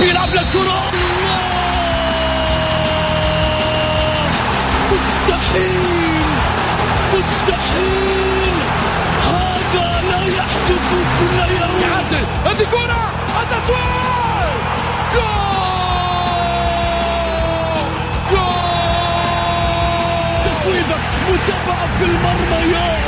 بيلعب للكرة مستحيل مستحيل هذا لا يحدث كل يوم يعدل. هذه كرة. التسويق جول. جول. تسويبة متابعة في المرمى يا الله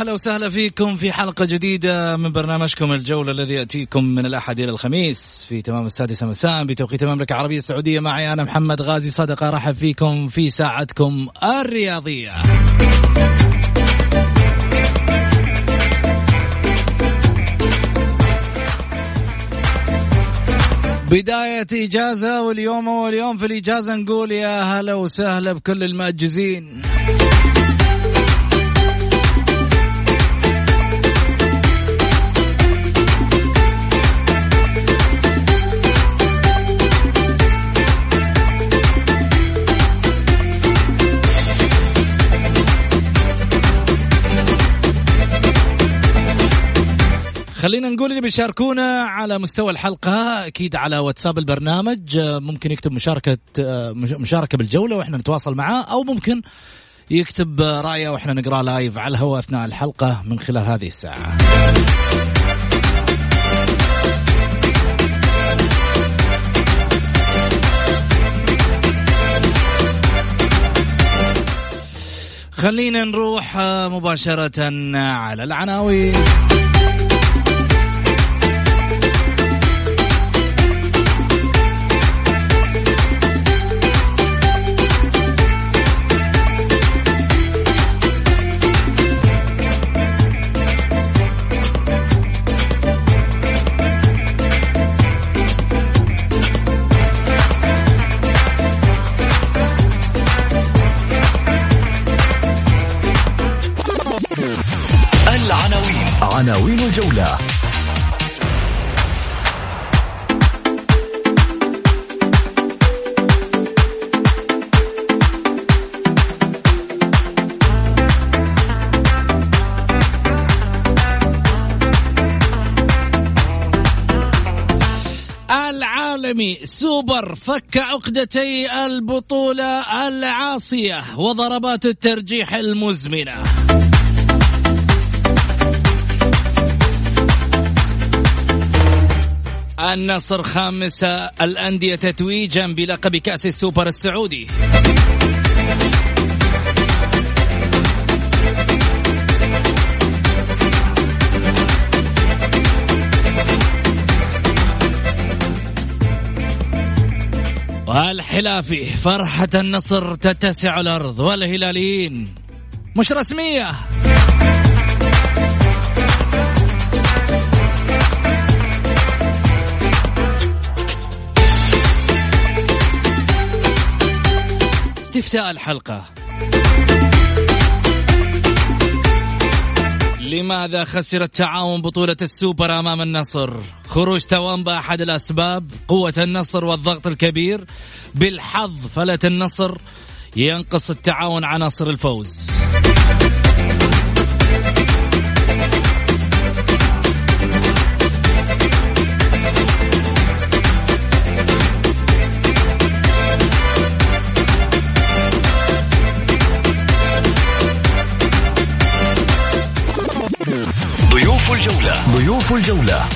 هلا وسهلا فيكم في حلقة جديدة من برنامجكم الجولة الذي يأتيكم من الأحد إلى الخميس في تمام السادسة مساء بتوقيت المملكة العربية السعودية. معي أنا محمد غازي صدقة رحب فيكم في ساعتكم الرياضية. بداية إجازة واليوم واليوم في الإجازة نقول يا هلا وسهلا بكل المأجزين خلينا نقول اللي بيشاركونا على مستوى الحلقة أكيد على واتساب البرنامج آه، ممكن يكتب مشاركة آه، مش- مشاركة بالجولة وإحنا نتواصل معاه أو ممكن يكتب رأيه وإحنا نقرأ لايف على الهواء أثناء الحلقة من خلال هذه الساعة. خلينا نروح آه، مباشرة على العناوين. سوبر فك عقدتي البطولة العاصية وضربات الترجيح المزمنة. النصر خامس الأندية تتويجا بلقب كأس السوبر السعودي. والحلافي فرحة النصر تتسع الأرض والهلاليين مش رسمية. استفتاء الحلقة. لماذا خسر التعاون بطولة السوبر أمام النصر؟ خروج توامبا أحد الأسباب قوة النصر والضغط الكبير. بالحظ فلت النصر ينقص التعاون عناصر الفوز. الجولة. ضيوف الجولة.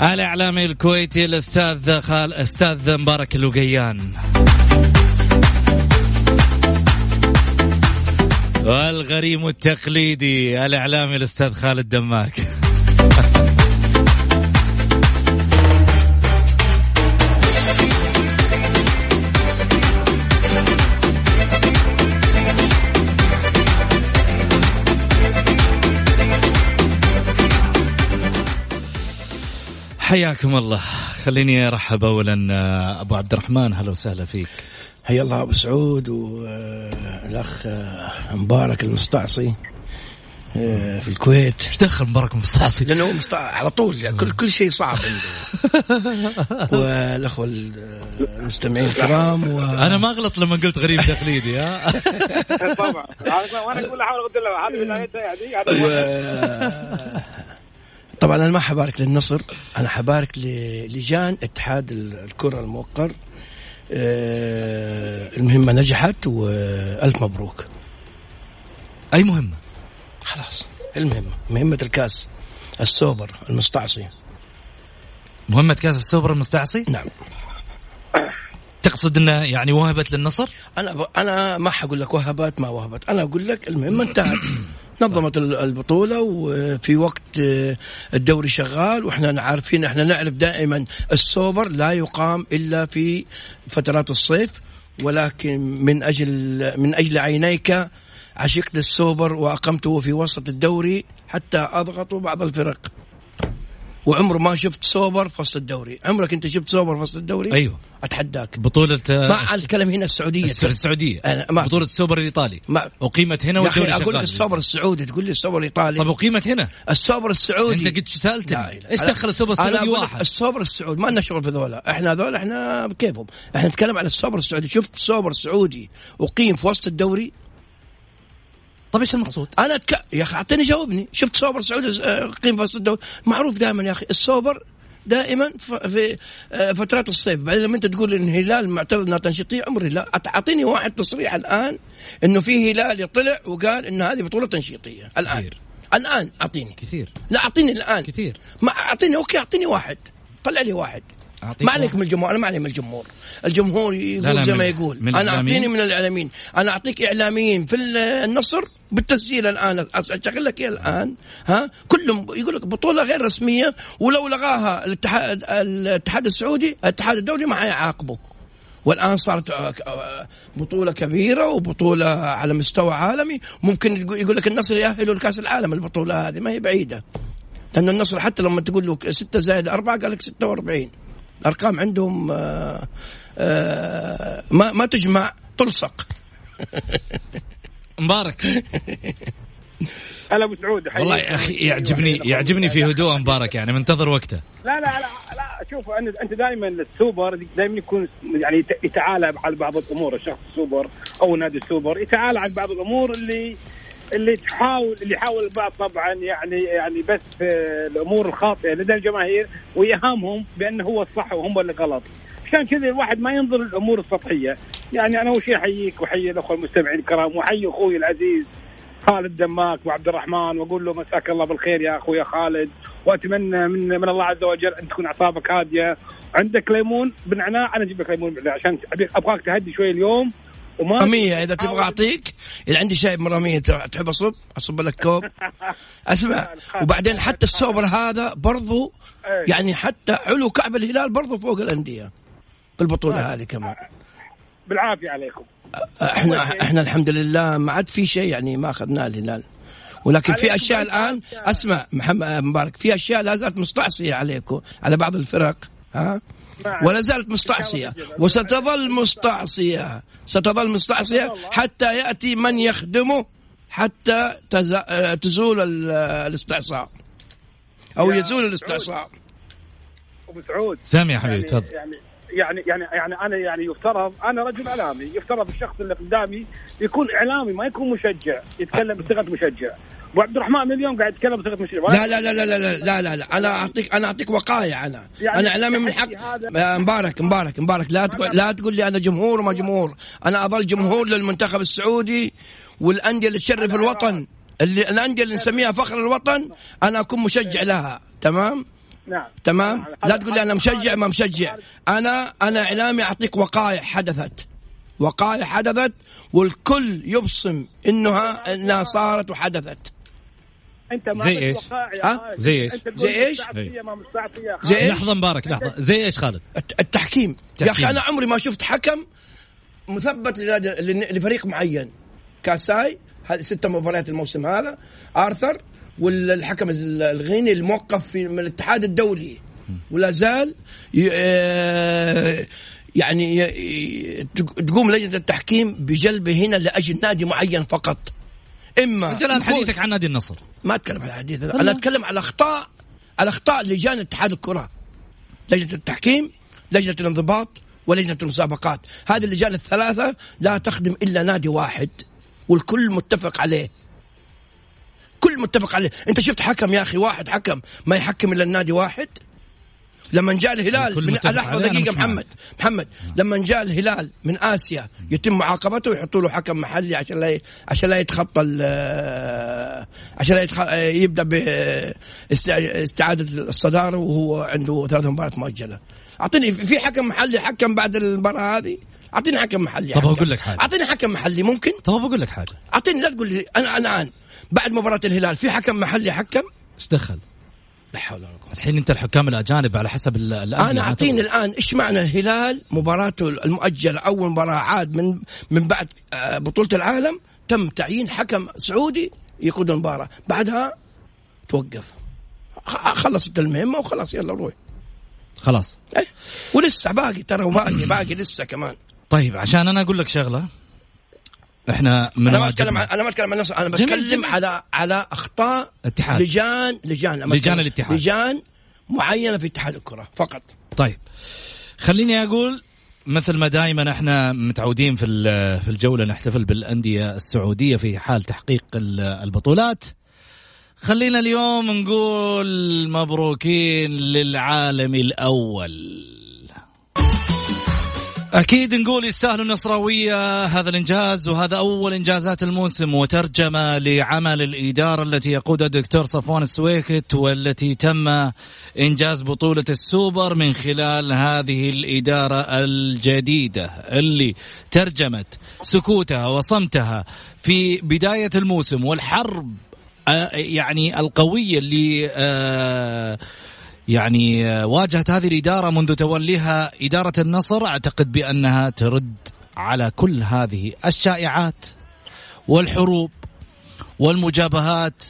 الإعلامي الكويتي الأستاذ خال أستاذ مبارك الوقيان. والغريم التقليدي الإعلامي الأستاذ خالد دماك. حياكم الله. خليني أرحب اولا آه، أبو عبد الرحمن. هلا وسهلا فيك. حيا الله أبو سعود والاخ مبارك المستعصي آه، في الكويت. إيش دخل مبارك مستعصي لأنه مستع... على طول يعني كل كل شيء صعب عنده. والأخوة المستمعين الكرام و... أنا ما اغلط لما قلت غريب تقليدي ها؟ طبعا. وأنا أقول أحاول أقول له هذه بدايتها يعني و... طبعا أنا ما حبارك للنصر أنا حبارك للجان اتحاد الكرة الموقر. آه، المهمة نجحت وألف مبروك. أي مهمة؟ خلاص المهمة مهمة الكأس السوبر المستعصي. مهمة كأس السوبر المستعصي؟ نعم. تقصد انه يعني وهبت للنصر؟ أنا ب... أنا ما حقول لك وهبت ما وهبت، أنا أقول لك المهمة انتهت. نظمت البطولة وفي وقت آه، الدوري شغال وإحنا عارفين إحنا نعرف دائما السوبر لا يقام إلا في فترات الصيف ولكن من أجل من أجل عينيك عشقت السوبر وأقمته في وسط الدوري حتى أضغطوا بعض الفرق. وعمره ما شفت سوبر في وسط الدوري. عمرك انت شفت سوبر في وسط الدوري؟ أيوه. أتحداك. بطولة ما الكلام هنا السعودية. السعودية. أنا ما بطولة السوبر الإيطالي. ما اقيمت هنا والدوري أقول لك السوبر السعودي تقول لي السوبر الإيطالي. طب اقيمت هنا. السوبر السعودي. أنت قد سألتني. إيش دخل السوبر السعودي واحد؟ السوبر السعودي ما لنا شغل في ذولا. إحنا ذولا إحنا بكيفهم. إحنا نتكلم على السوبر السعودي. شفت سوبر سعودي اقيم في وسط الدوري؟ طيب إيش المقصود؟ أنا أتك... يا أخي أعطيني جاوبني شفت سوبر سعودي اقيم في وسط الدوري معروف دائما يا أخي السوبر دائما في آه، فترات الصيف. بعدين لما أنت تقول إن الهلال معترض إنها تنشيطية عمري لا أعطيني واحد تصريح الآن إنه في هلال طلع وقال إن هذه بطولة تنشيطية. الآن. كثير. الآن أعطيني. كثير. لا أعطيني الآن. كثير. ما أعطيني okay أعطيني واحد. طلع لي واحد. ما عليك من الجمهور أنا ما علي من الجمهور. الجمهور يقول لا لا زي ما يقول. أنا أعطيني من الإعلاميين. أنا أعطيك إعلاميين في النصر بالتسجيل الآن. أشغل لك إيه الآن. ها؟ كلهم يقول لك بطولة غير رسمية ولو لغاها الاتحاد الاتحاد السعودي الاتحاد الدولي ما حيعاقبه. والآن صارت بطولة كبيرة وبطولة على مستوى عالمي. ممكن يقول لك النصر يأهلوا لكأس العالم البطولة هذه. ما هي بعيدة. لأن النصر حتى لما تقول له 6 زائد 4 قال لك 46 ارقام عندهم آه، آه، ما ما تجمع تلصق. مبارك. هلا أبو سعود والله يا أخي يعجبني يعجبني في هدوء مبارك يعني منتظر وقته. لا لا لا لا شوف أنت دائما السوبر دائما يكون يعني يتعالى على بعض الأمور الشخص السوبر أو نادي السوبر يتعالى عن بعض الأمور اللي اللي تحاول اللي يحاول البعض طبعا يعني يعني بس الأمور الخاطئة لدى الجماهير ويهامهم بأنه هو الصح وهم اللي غلط. عشان كذا الواحد ما ينظر للأمور السطحية. يعني أنا اول شيء احييك واحيي الأخوة المستمعين الكرام واحيي أخوي العزيز خالد دماك وعبد الرحمن وأقول له مساك الله بالخير يا أخوي خالد. وأتمنى من من الله عز وجل أن تكون أعصابك هادية. عندك ليمون؟ بنعناع أنا أجيب لك ليمون عشان أبغاك تهدي شوي اليوم. وما رمية إذا تبغى أعطيك إذا عندي شاي من رمية تحب أصب أصب لك كوب. أسمع وبعدين حتى السوبر هذا برضو إيه. يعني حتى علو كعب الهلال برضو فوق الأندية في البطولة هذه كمان. بالعافية عليكم. إحنا إحنا الحمد لله ما عاد في شيء يعني ما أخذناه الهلال. ولكن في أشياء الآن أسمع محمد مبارك في أشياء لا زالت مستعصيه عليكم على بعض الفرق ها؟ ولا زالت مستعصية. وستظل مستعصية. ستظل مستعصية حتى يأتي من يخدمه حتى تزول الاستعصاء. أو يزول الاستعصاء. أبو سعود. سامي يا حبيبي تفضل. يعني يعني يعني يعني أنا يعني يفترض أنا رجل إعلامي يفترض الشخص اللي قدامي يكون إعلامي ما يكون مشجع يتكلم بصيغة مشجع. ابو عبد الرحمن اليوم قاعد يتكلم بصيغة مشير لا لا لا لا لا لا لا, لا, أنا أعطيك أنا أعطيك وقاية أنا. يعني أنا اعلامي من حق آه، مبارك مبارك مبارك. لا تقول لا تقول لي أنا جمهور وما جمهور. أنا أظل جمهور للمنتخب السعودي والأندية اللي تشرف الوطن. اللي الأندية اللي نسميها فخر الوطن أنا أكون مشجع لها. تمام؟ نعم. تمام؟ نعم. لا تقول لي أنا مشجع ما مشجع. أنا أنا إعلامي أعطيك وقائع حدثت. وقائع حدثت والكل يبصم انها إنها صارت وحدثت. أنت ما زي إيش؟ ها؟ زي إيش؟ زي إيش؟ زي إيش؟ لحظة مبارك لحظة زي إيش خالد؟ التحكيم يا أخي أنا عمري ما شفت حكم مثبت لفريق معين كاساي هذه ستة مباريات الموسم هذا آرثر والحكم الغيني الموقف في من الاتحاد الدولي ولا زال آه، يعني تقوم لجنة التحكيم بجلبه هنا لأجل نادي معين فقط إما الان حديثك عن نادي النصر. ما أتكلم عن حديث أنا أتكلم على أخطاء على أخطاء لجان اتحاد الكرة. لجنة التحكيم لجنة الانضباط ولجنة المسابقات. هذه اللجان الثلاثة لا تخدم إلا نادي واحد والكل متفق عليه. كل متفق عليه. أنت شفت حكم يا أخي؟ واحد حكم. ما يحكم إلا النادي واحد. لما جاء الهلال من لحظه دقيقة محمد محمد لما جاء الهلال من آسيا يتم معاقبته ويحطوا له حكم محلي عشان لا عشان لا يتخطى عشان لا يتخ... يبدأ باستعاده الصدارة وهو عنده ثلاث مباريات مؤجلة. أعطيني في حكم محلي حكم بعد المباراة هذه؟ أعطيني حكم محلي طب أقول لك حاجة. أعطيني حكم محلي ممكن؟ طب بقول لك حاجة. أعطيني لا تقول لي أنا الآن بعد مباراة الهلال في حكم محلي حكم؟ إيش دخل؟ لا حول ولا قوة. الحين انت الحكام الأجانب على حسب أنا أعطيني الآن إيش معنى الهلال؟ مباراته المؤجلة أول مباراة عاد من من بعد آه، بطولة العالم تم تعيين حكم سعودي يقود المباراة. بعدها توقف. خلصت المهمه وخلاص يلا روح. خلاص. إيه ولسه باقي ترى باقي باقي لسه كمان. طيب عشان أنا أقول لك شغلة إحنا من أنا ما أتكلم أنا ما أتكلم عن نفسي أنا بتكلم جميل. جميل. على على أخطاء اتحاد. لجان لجان. لجان الاتحاد. لجان معينة في اتحاد الكرة فقط. طيب. خليني أقول مثل ما دائما إحنا متعودين في في الجولة نحتفل بالأندية السعودية في حال تحقيق البطولات. خلينا اليوم نقول مبروكين للعالم الأول. أكيد نقول يستاهلوا النصراوية هذا الإنجاز وهذا أول إنجازات الموسم وترجمة لعمل الإدارة التي يقودها الدكتور صفوان السويكت والتي تم إنجاز بطولة السوبر من خلال هذه الإدارة الجديدة اللي ترجمت سكوتها وصمتها في بداية الموسم والحرب آه، يعني القوية اللي آه، يعني آه، واجهت هذه الإدارة منذ توليها إدارة النصر. أعتقد بأنها ترد على كل هذه الشائعات والحروب والمجابهات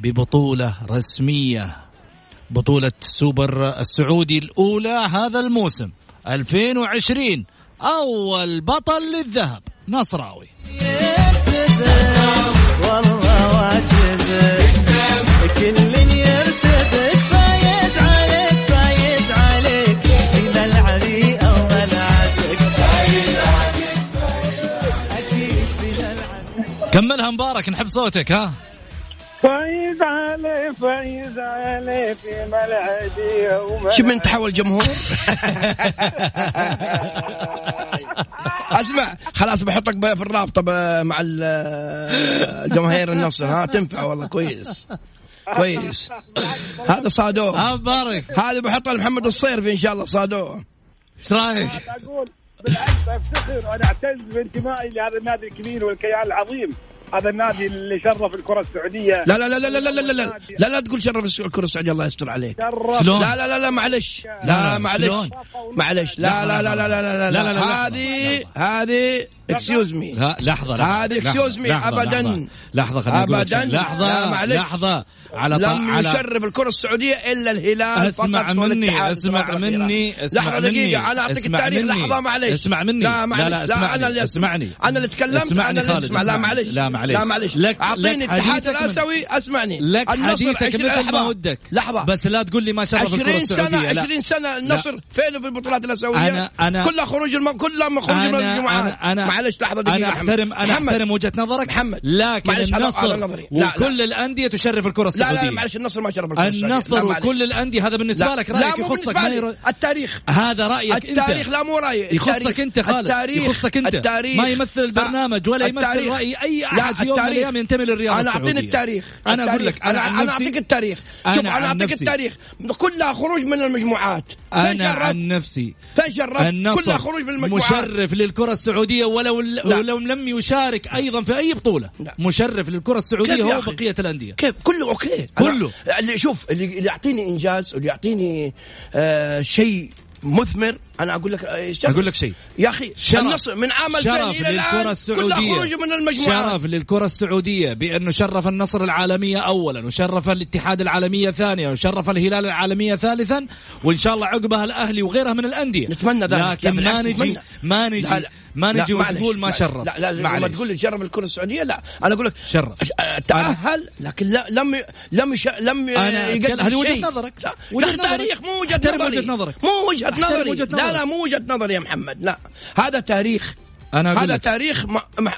ببطولة رسمية بطولة سوبر السعودي الأولى هذا الموسم 2020 أول بطل للذهب. نصراوي. كملها مبارك نحب صوتك ها؟ فايز علي فايز علي في ملعبي شوف من تحول جمهور؟ أسمع خلاص بحطك في الرابطة مع جماهير النصر ها؟ تنفع والله كويس كويس. هذا صادوه مبارك. هذا بحطه لمحمد الصيرفي إن شاء الله صادوه إيش رأيك؟ أقول بالعكس افتخر وأنا اعتز بانتمائي لهذا النادي الكبير والكيان العظيم هذا النادي اللي شرف الكره السعوديه لا لا لا لا لا لا لا لا لا, لا تقول شرف الكره السعوديه الله يستر عليك شرف لا لا لا لا معلش لا معلش معلش لا لا لا لا لا لا لا هذه هذه excuse me لا لحظة هذه excuse me ابدا. لحظة خليني ابدا. لحظة لحظة. على لم على يشرف الكرة السعودية إلا الهلال أسمع مني أسمع مني أسمع لحظة دقيقة أنا أعطيك التاريخ. لحظة معلش. أسمع مني. لا معلش. لا, لا, أنا اللي أسمعني. أنا اللي تكلمت أنا اللي أسمع. لا معلش. لا معلش. لا معلش. أعطيني الاتحاد الآسيوي. أسمعني. لك حديثك مثل ما ودك. لحظة. بس لا تقول لي ما شرف الكرة السعودية. 20 سنة 20 سنه النصر فين في البطولات الآسيوية؟ أنا أنا كلها خروج كلها خروج من المجموعات. معلش لحظة دقيقة أنا احترم أنا أحترم وجهة نظرك. محمد لكن النصر وكل الأندية تشرف الكرة السعوديه لا لا معلش النصر ما شرف الكرة النصر وكل الأندية هذا بالنسبة لك رأيك؟ يخصك ما التاريخ. هذا رأيك أنت؟ التاريخ لا مو رأيي. يخصك أنت خالد. التاريخ يخصك أنت. التاريخ. ما يمثل البرنامج ولا يمثل راي أي أحد في يوم من الأيام ينتمي للرياضة أنا أعطيني التاريخ. أنا أقول لك أنا أنا أعطيك التاريخ. شوف أنا أعطيك التاريخ. كلها خروج من المجموعات. أنا عن نفسي. فين شرف كلها خروج من المجموعات. مشرف للكرة السعوديه ولو ولو لم يشارك أيضا في أي بطولة. لا. مشرف للكرة السعودية هو بقية الأندية. كيف؟ كله أوكي. كله. اللي شوف اللي يعطيني إنجاز واللي يعطيني آه شيء مثمر أنا أقول لك أقول لك شيء. يا أخي النصر من عام 2000 إلى الآن كلها خروج من المجموعات. شرف للكرة السعودية بانه شرف النصر العالمية اولا وشرف الاتحاد العالمية ثانيا وشرف الهلال العالمية ثالثا وإن شاء الله عقبها الأهلي وغيرها من الأندية. نتمنى ذلك. لكن ما نجي ما نجي ما نجي ونقول ما شرف. لا لا لما تقول لي شرف الكرة السعودية لا. أنا أقول لك شرف. تأهل لكن لا لم لم يش... لم يقدم هذه وجهة نظرك. لا وجهة تاريخ مو وجهة نظري. مو وجهة نظري. لا لا مو وجهة نظري يا محمد. لا. هذا تاريخ أنا هذا تاريخ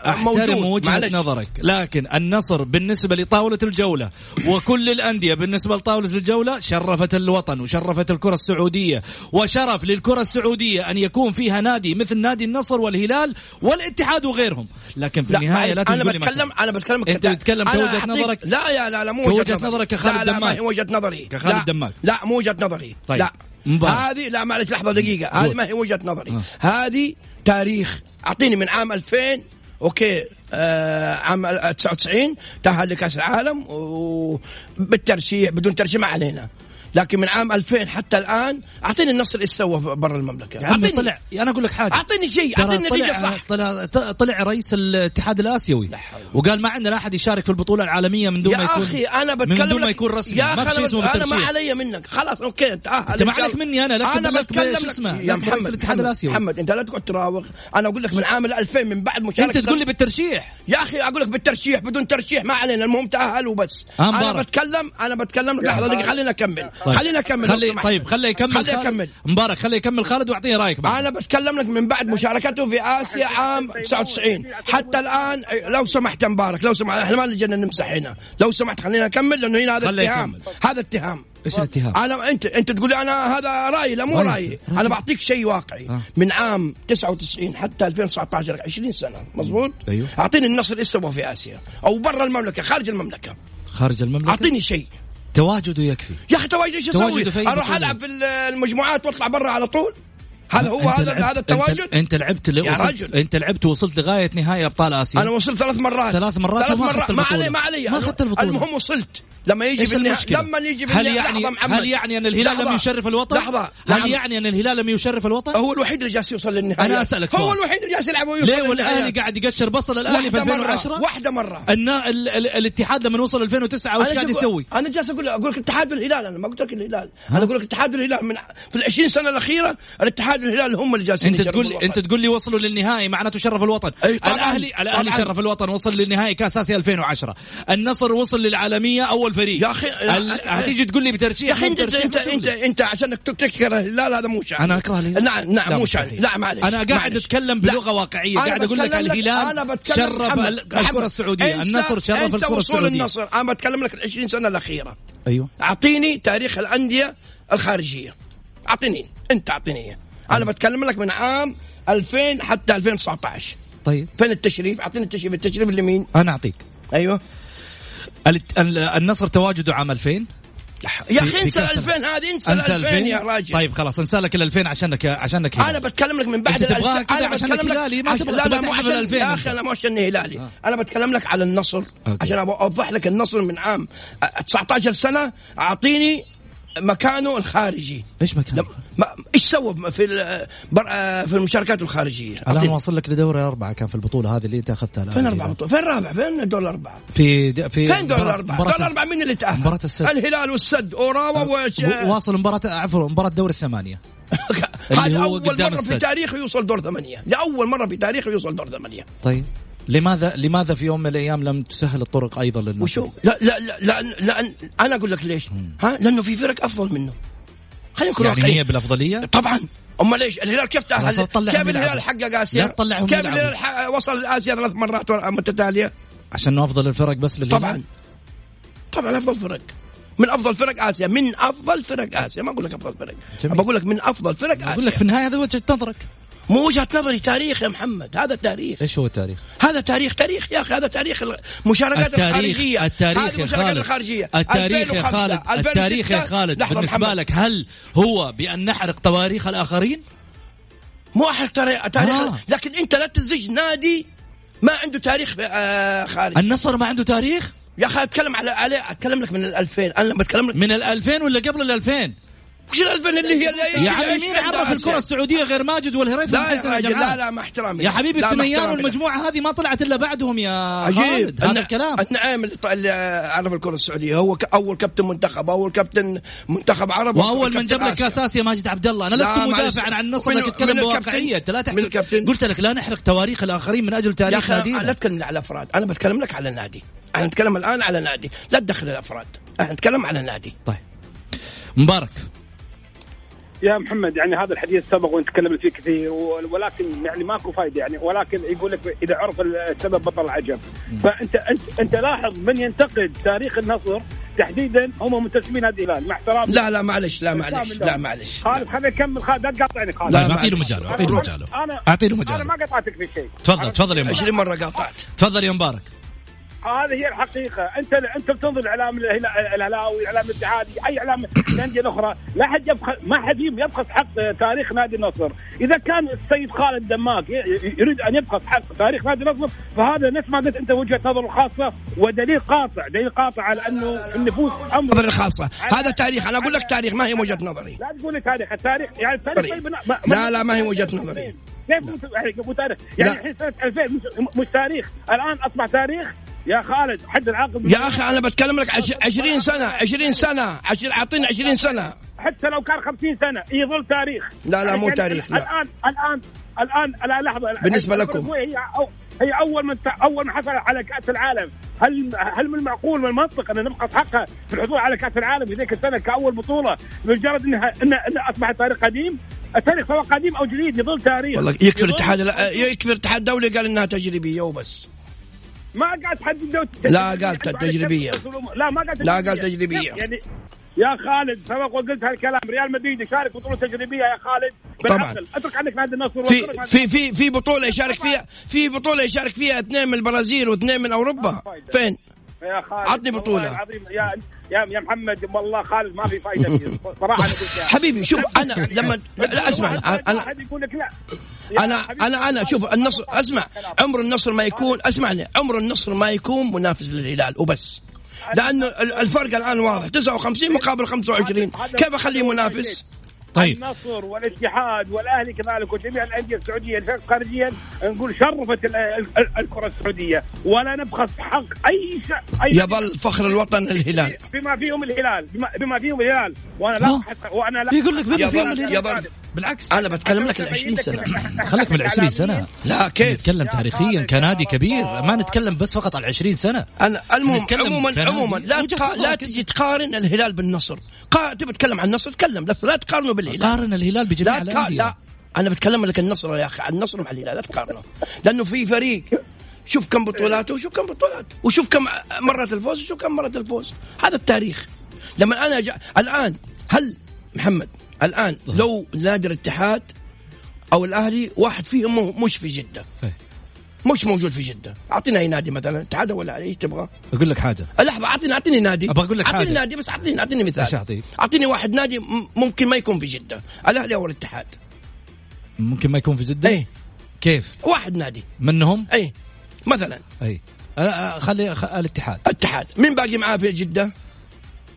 موجود. وجهة نظرك. لكن النصر بالنسبة لطاولة الجولة وكل الأندية بالنسبة لطاولة الجولة شرفت الوطن وشرفت الكرة السعودية وشرف للكرة السعودية أن يكون فيها نادي مثل نادي النصر والهلال والاتحاد وغيرهم. لكن في النهاية لا أنا بتكلم أنا بتكلم أنت بتتكلم كوجهة نظرك؟ لا يا لا لا مو وجهة نظرك كخالد لا لا ما هي وجهة نظري. كخالد دماك لا مو وجهة نظري. طيب. لا هذه لا معلش لحظة دقيقة. هذه ما هي وجهة نظري. آه. هذه تاريخ أعطيني من عام 2000 أوكي آه عام 99 تاهل لكأس العالم وبالترشيح بدون ترشيح ما علينا. لكن من عام 2000 حتى الآن أعطيني النصر إيش سوى برا المملكة. يعني أعطيني. طلع. أنا أقول لك حاجة. أعطيني شيء أعطيني نتيجة صح. طلع طلع رئيس الاتحاد الآسيوي. وقال ما عندنا أحد يشارك في البطولة العالمية من دون ما يكون يا أخي أنا بتكلم من دون ما يكون رسمي. يا أخي أنا, أنا ما علي منك. خلاص okay تاهل أنت ما عليك مني أنا لك أنا بتكلم اسمه؟ يا محمد الاتحاد الآسيوي. محمد أنت لا تقعد تراوغ. أنا أقول لك من عام 2000 من بعد مشاركة أنت تقول لي بالترشيح. يا أخي أقول لك بالترشيح بدون ترشيح ما علينا المهم تأهل وبس. أنا بتكلم أنا بتكلم لحظة خلينا أكمل. خلينا أكمل خلي طيب خليه يكمل خليه يكمل مبارك خليه يكمل خالد وأعطيه رأيك بعد. أنا بتكلم لك من بعد مشاركته في آسيا عام 99 حتى الآن لو سمحت مبارك لو سمحت إحنا ما نجينا نمسح هنا. لو سمحت خلينا نكمل لأنه هنا هذا اتهام. هذا اتهام. إيش الاتهام؟ أنا أنت أنت تقول لي أنا هذا رايي لا مو رايي أنا بعطيك شيء واقعي. آه. من عام 99 حتى 2019 20 سنة. مضبوط؟ أيوه. أعطيني النصر إيش سوى في آسيا. أو برا المملكة خارج المملكة. خارج المملكة؟ أعطيني شيء. تواجده يكفي. يا أخي تواجده إيش أسوي؟ أروح ألعب في المجموعات وأطلع برا على طول؟ هذا هو هذا هذا التواجد؟ أنت, لعبت يا رجل. أنت لعبت وصلت لغاية نهائي أبطال آسيا. أنا وصلت ثلاث مرات. ثلاث مرات ثلاث مرات. ما علي ما علي. ما اخذت البطولة. المهم وصلت. لما يجي بالنهاية لما يجي هل يعني هل يعني أن الهلال لحظة. لم يشرف الوطن؟ لحظة. هل يعني أن الهلال لم يشرف الوطن؟ هو الوحيد اللي جالس يوصل للنهاية. أنا أسألك هو الوحيد اللي جالس يلعب ويوصل ليه والاهلي قاعد يقشر بصل الاهلي في 2010 واحدة مرة. ان ال ال الاتحاد لما وصل 2009 وش قاعد يسوي؟ أنا جالس أقول أقول لك الاتحاد والهلال أنا ما قلت لك الهلال. أنا أقول لك الاتحاد والهلال من في ال 20 سنة الأخيرة الاتحاد والهلال هم اللي جالسين انت تقول انت تقول لي وصلوا للنهائي معناته شرف الوطن. الاهلي الاهلي شرف الوطن وصل للنهائي كاس اسيا 2010 النصر وصل للعالمية أول فريق. يا أخي هتيجي تقول لي بترشيح؟ يا أخي انت انت انت أنت عشانك تكره الهلال هذا مو شأن. أنا أكره الهلال. نعم نعم مو شأن. لا معلش أنا قاعد أتكلم بلغة واقعية. قاعد أقول لك الهلال شرف الكرة السعودية. النصر شرف الكرة السعودية. النصر. أنا بتكلم لك ال 20 سنة الأخيرة. أيوه. أعطيني تاريخ الأندية الخارجية. أعطيني. أنت أعطيني أنا بتكلم لك من عام 2000 حتى 2019 طيب. فين التشريف؟ أعطيني التشريف، التشريف لمين؟ أنا أعطيك. أيوه. النصر تواجده عام 2000 يا أخي انسى ال 2000 هذه انسى ال 2000 يا راجل. طيب خلاص انسى لك ال 2000 عشانك عشانك هلال. أنا بتكلم لك من بعد ال 2000 أنا بتكلم لك ما تبغى لا لا مو عشان يا أخي أنا مو عشان هلالي. آه. أنا بتكلم لك على النصر أوكي. عشان أوضح لك النصر من عام 19 سنه أعطيني مكانه الخارجي. إيش مكانه؟ إيش سوى في في المشاركات الخارجية؟ الان واصل لك لدوري أربعة كان في البطولة هذه اللي أنت أخذتها فين أربعة بطوله؟ فين الرابع؟ فين دور الأربعة؟ في د... في فين دور الأربعة؟ دور الأربعة مين اللي تأهل؟ مباراة السد الهلال والسد أوراوا و... واصل مباراه عفوا مباراة دور الثمانية هذا أول مرة في تاريخه يوصل دور ثمانية، لاول مرة في تاريخه يوصل دور ثمانية طيب لماذا لماذا في يوم من الأيام لم تسهل الطرق أيضا للنصر؟ وشو؟ لا لا لا, لا, لا أنا أقول لك ليش؟ ها؟ لأنه في فرق أفضل منه خلينا نكون يعني هي بالأفضلية؟ طبعا. امال ليش؟ الهلال كيف تأهل؟ كيف الهلال حقق آسيا؟ كيف الهلال وصل آسيا ثلاث مرات متتالية؟ عشان أفضل الفرق بس للهلال؟ طبعا. طبعا أفضل فرق. من أفضل فرق آسيا. من أفضل فرق آسيا. ما أقول لك أفضل فرق. بقول لك من أفضل فرق اسيا أقول لك في النهاية هذا وجهة نظرك. مو وجهة نظري تاريخ يا محمد هذا تاريخ إيش هو التاريخ؟ هذا تاريخ تاريخ يا أخي هذا تاريخ المشاركات التاريخ الخارجية التاريخ هذه المشاركات الخارجية التاريخ يا 2005 خالد التاريخ يا 2006 خالد بالنسبة محمد. لك هل هو بأن نحرق تواريخ الآخرين؟ مو أحرق تاريخ, تاريخ آه. لكن أنت لا تزج نادي ما عنده تاريخ آه خارجي النصر ما عنده تاريخ؟ يا أخي أتكلم على عليه أتكلم لك من ال 2000 أنا لما أتكلم لك من ال 2000 ولا قبل ال 2000 وش ال 2000 اللي هي اللي يا عمي مين عرف الكرة السعودية غير ماجد والهريف لا والحسن يا راجل جمعان؟ لا لا مع احترامي يا حبيبي لا، الثنيان احترامي. والمجموعة هذه ما طلعت إلا بعدهم يا عجيب. هذا الكلام. النعيم اللي, عرف الكرة السعودية هو أول كابتن منتخب أول كابتن منتخب عرب وأول من جاب لك آسيا. كاس اسيا ماجد عبد الله أنا لا، لست. مدافعا عن النصر لكن الكابتن؟ بواقعية. انت لا الكابتن؟ قلت لك لا نحرق تواريخ الآخرين من أجل يا تاريخ أخي لا تكلمني على افراد أنا بتكلم لك على نادي أنا نتكلم الآن على نادي لا تدخل الأفراد. أنا نتكلم على نادي طيب. مبارك. يا محمد يعني هذا الحديث سبق ونتكلم فيه كثير ولكن يعني ماكو فايدة يعني ولكن يقول لك إذا عرف السبب بطل العجب فانت انت أنت لاحظ من ينتقد تاريخ النصر تحديدا هم منتسبين هذه الهلال مع احترامي. لا لا معلش لا معلش لا معلش خالد خليني أكمل خالد لا تقاطعني خالد. لا، طيب اعطي له معلش. مجاله اعطي له مجاله أنا- اعطي له أنا ما قطعتك في شيء. تفضل تفضل يا مبارك. 20 مرة قاطعت. تفضل يا مبارك. هذه هي الحقيقة. أنت أنت بتنظر الاعلام الهلا- الهلاوي الاعلام الاتحادي أي إعلام الانديه الاخرى لا حد يبخس ما حد يبخس حق تاريخ نادي النصر. إذا كان السيد خالد دماك ي- يريد أن يبخس حق تاريخ نادي النصر فهذا نفس ما قلت أنت وجهة نظر خاصة ودليل قاطع دليل قاطع على أنه النفوس أمر. نظري الخاصه هذا تاريخ أنا أقول لك تاريخ ما هي وجهة نظري. لا تقول لي تاريخ التاريخ يعني التاريخ طيب. لا لا ما هي وجهة نظري. كيف مو يعني تاريخ؟ يعني. الحين سنة 2000 مش, مش تاريخ. الآن أصبح تاريخ يا خالد حد العقل يا أخي أنا بتكلم لك عش- 20 سنة 20 سنة عشر- أعطيني 20 سنة. حتى لو كان 50 سنة يظل تاريخ. لا، لا، مو يعني تاريخ، لا. الان الان الآن لا لحظة بالنسبة هي- لكم. هي هي أول من أول من حصل على كأس العالم. هل هل من المعقول والمنطق أن نبخس حقها في الحصول على كأس العالم في ذيك السنة كأول بطولة بمجرد انها انها إنها اصبحت تاريخ قديم؟ التاريخ سواء قديم أو جديد يظل تاريخ. والله يكفي الاتحاد لا، يكفي الاتحاد الدولي قال إنها تجريبية وبس. ما قال تحدد لا، قال تجريبية. لا ما قال لا، قال تجريبية. يعني يا خالد سبق وقلت هالكلام ريال مدريد يشارك بطولة تجريبية يا خالد طبعاً. أترك عنك نادي النصر في في في في بطولة يشارك فيها في بطولة يشارك فيها اثنين من البرازيل واثنين من أوروبا فين؟ يا خالد عطني. العظيم يا يا يا محمد والله خالد ما في فايدة فيه. صراحة أنا قلت حبيبي شوف أنا لما لا أسمع واحد- أنا يقول لك لا. أنا حبيبي، أنا أنا شوف النصر أسمع عمر النصر ما يكون اسمعني عمر النصر ما يكون منافس للهلال وبس. لأنه ال- الفرق الآن واضح 59 مقابل 25 كيف أخليه منافس؟ طيب. النصر والاتحاد والأهلي كذلك وجميع الأندية السعودية الفرق خارجيا نقول شرفت ال- ال- ال- الكرة السعودية. ولا نبخس حق أي شيء أي يظل فخر الوطن الهلال. بما فيهم الهلال بما, بما فيهم الهلال. وأنا لا وأنا لا يقول لك بما يظل- فيهم الهلال. يظل بالعكس. أنا بتكلم لك ال 20 سنة. خليك من 20 سنة. لا كيف؟ نتكلم تاريخيا كنادي كبير. ما نتكلم بس فقط على 20 سنة. أنا المهم عموما. عموما لا تقا... لا. تجي تقارن الهلال بالنصر. قا... تبي تتكلم عن النصر تكلم. بس لا تقارنه بالهلال. قارن الهلال بجميع لا تقا... لا. أنا بتكلم لك النصر يا أخي عن النصر مع الهلال لا تقارنه. لأنه في فريق شوف كم بطولاته وشوف كم بطولات وشوف كم مرة الفوز وشوف كم مرة الفوز. هذا التاريخ. لما أنا جا... الآن هل محمد الآن لو نادي الاتحاد أو الأهلي واحد فيهم مش في جده إيه. مش موجود في جدة. اعطينا أي نادي مثلا اتحاد ولا إيش تبغى؟ أقول لك حاجة. لحظة اعطيني أعطيني نادي. أبغى أقول لك أعطيني حاجة. نادي بس اعطيني أعطيني مثال. أعطيك؟ أعطيني واحد نادي ممكن ما يكون في جدة. الأهلي أو الاتحاد. ممكن ما يكون في جدة؟ اي كيف؟ واحد نادي. منهم؟ اي مثلا. اي أه، أه، خلي خ- الاتحاد. الاتحاد. مين باقي معاه في جدة؟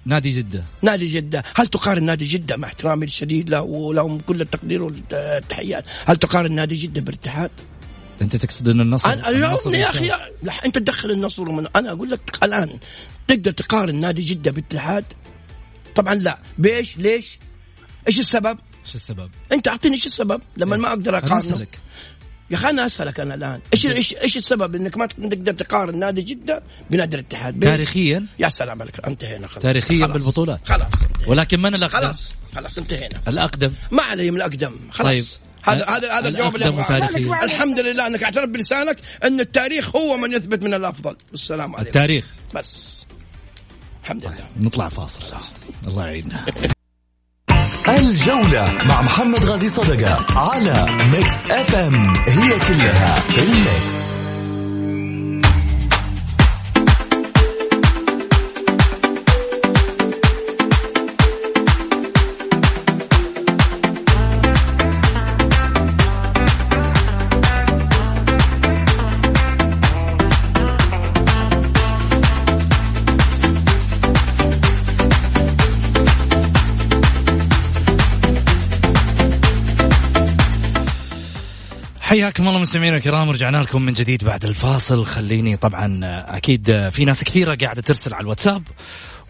نادي جدة. نادي جدة، هل تقارن نادي جدة مع احترامي الشديد له ولهم كل التقدير والتحيات، هل تقارن نادي جدة بالاتحاد؟ أنت تقصد أن النصر أنا النصر يا أخي. لا أنت تدخل النصر ومن أنا أقول لك الآن تقدر تقارن نادي جدة بالاتحاد؟ طبعا لا، بإيش؟ ليش؟ إيش السبب؟ إيش السبب؟ أنت أعطيني إيش السبب لما ما أقدر أسألك يا أخي أنا أسألك أنا الآن إيش إيش إيش السبب إنك ما تقدر تقارن نادي جدة بنادي الاتحاد تاريخيا يا سلام عليك انتهينا خلاص تاريخيا خلاص. بالبطولات. خلاص انتهينا. ولكن من الأقدم؟ خلاص خلاص انتهينا الأقدم ما علي من الأقدم خلاص طيب. هذا هذا هذا الجواب اللي أبغاه. الحمد لله أنك اعترف بلسانك أن التاريخ هو من يثبت من الأفضل. والسلام عليكم. التاريخ. بس. الحمد لله. نطلع فاصل. الله يعيننا. الجولة مع محمد غازي صدقة على Mix FM هي كلها في ال mix حياكم الله مستمعينا الكرام رجعنا لكم من جديد بعد الفاصل. خليني طبعا أكيد في ناس كثيرة قاعدة ترسل على الواتساب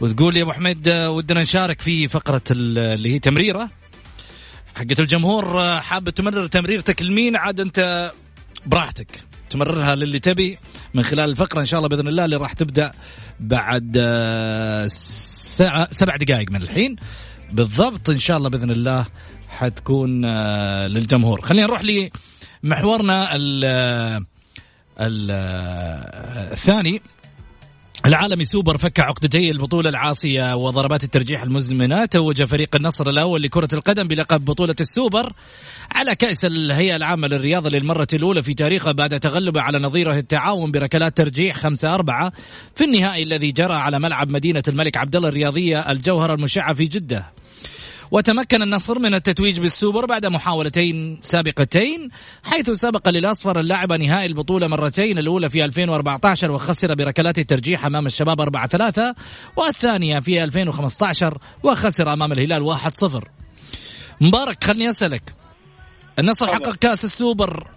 وتقول يا أبو حميد ودنا نشارك في فقرة اللي هي تمريرة حقت الجمهور حابة تمرر تمريرتك لمين؟ عاد أنت براحتك تمررها للي تبي من خلال الفقرة إن شاء الله بإذن الله اللي راح تبدأ بعد ساعة سبع دقائق من الحين. بالضبط إن شاء الله بإذن الله حتكون للجمهور. خلينا نروح لي محورنا ال ال الثاني. العالمي سوبر فك عقدتي البطولة العاصية وضربات الترجيح المزمنة توج فريق النصر الأول لكرة القدم بلقب بطولة السوبر على كأس الهيئة العامة للرياضة للمرة الأولى في تاريخه بعد تغلبه على نظيره التعاون بركلات ترجيح 5 4 في النهائي الذي جرى على ملعب مدينة الملك عبدالله الرياضية الجوهرة المشعة في جدة. وتمكن النصر من التتويج بالسوبر بعد محاولتين سابقتين حيث سبق للأصفر اللاعب نهائي البطولة مرتين الأولى في 2014 وخسر بركلات الترجيح أمام الشباب 4-3 والثانية في 2015 وخسر أمام الهلال 1-0 مبارك خلني أسألك النصر حقق كأس السوبر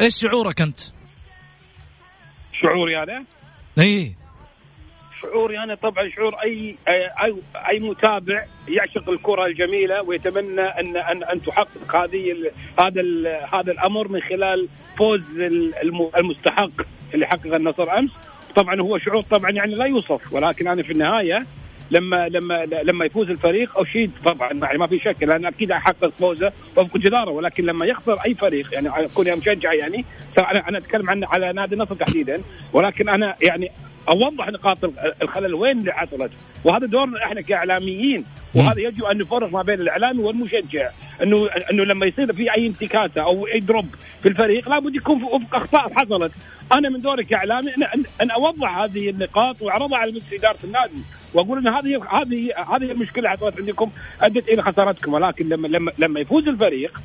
إيش شعورك أنت؟ شعوري أنا؟ إيه شعوري أنا طبعا شعور أي أي أي متابع يعشق الكرة الجميلة ويتمنى أن أن أن تحقق هذه هذا هذا الأمر من خلال فوز المستحق اللي حقق النصر أمس. طبعا هو شعور طبعا يعني لا يوصف ولكن أنا في النهاية لما لما لما يفوز الفريق أشيد طبعا يعني ما في شك لأن أكيد أحقق فوزه وفق جداره ولكن لما يخسر أي فريق يعني أكون مشجع يعني أنا أتكلم عن على نادي النصر تحديدا ولكن أنا يعني أوضح نقاط الخلل وين اللي حصلت. وهذا دورنا إحنا كإعلاميين وهذا يجب أن نفرق ما بين الإعلامي والمشجع. انه إنه لما يصير في أي انتكاسة أو أي دروب في الفريق لابد يكون في وفق أخطاء حصلت. أنا من دوري كإعلامي ان, أن أوضح هذه النقاط وأعرضها على مجلس إدارة النادي. وأقول إن هذه هذه هذه المشكلة حصلت عندكم أدت إلى خسارتكم. ولكن لما لما لما يفوز الفريق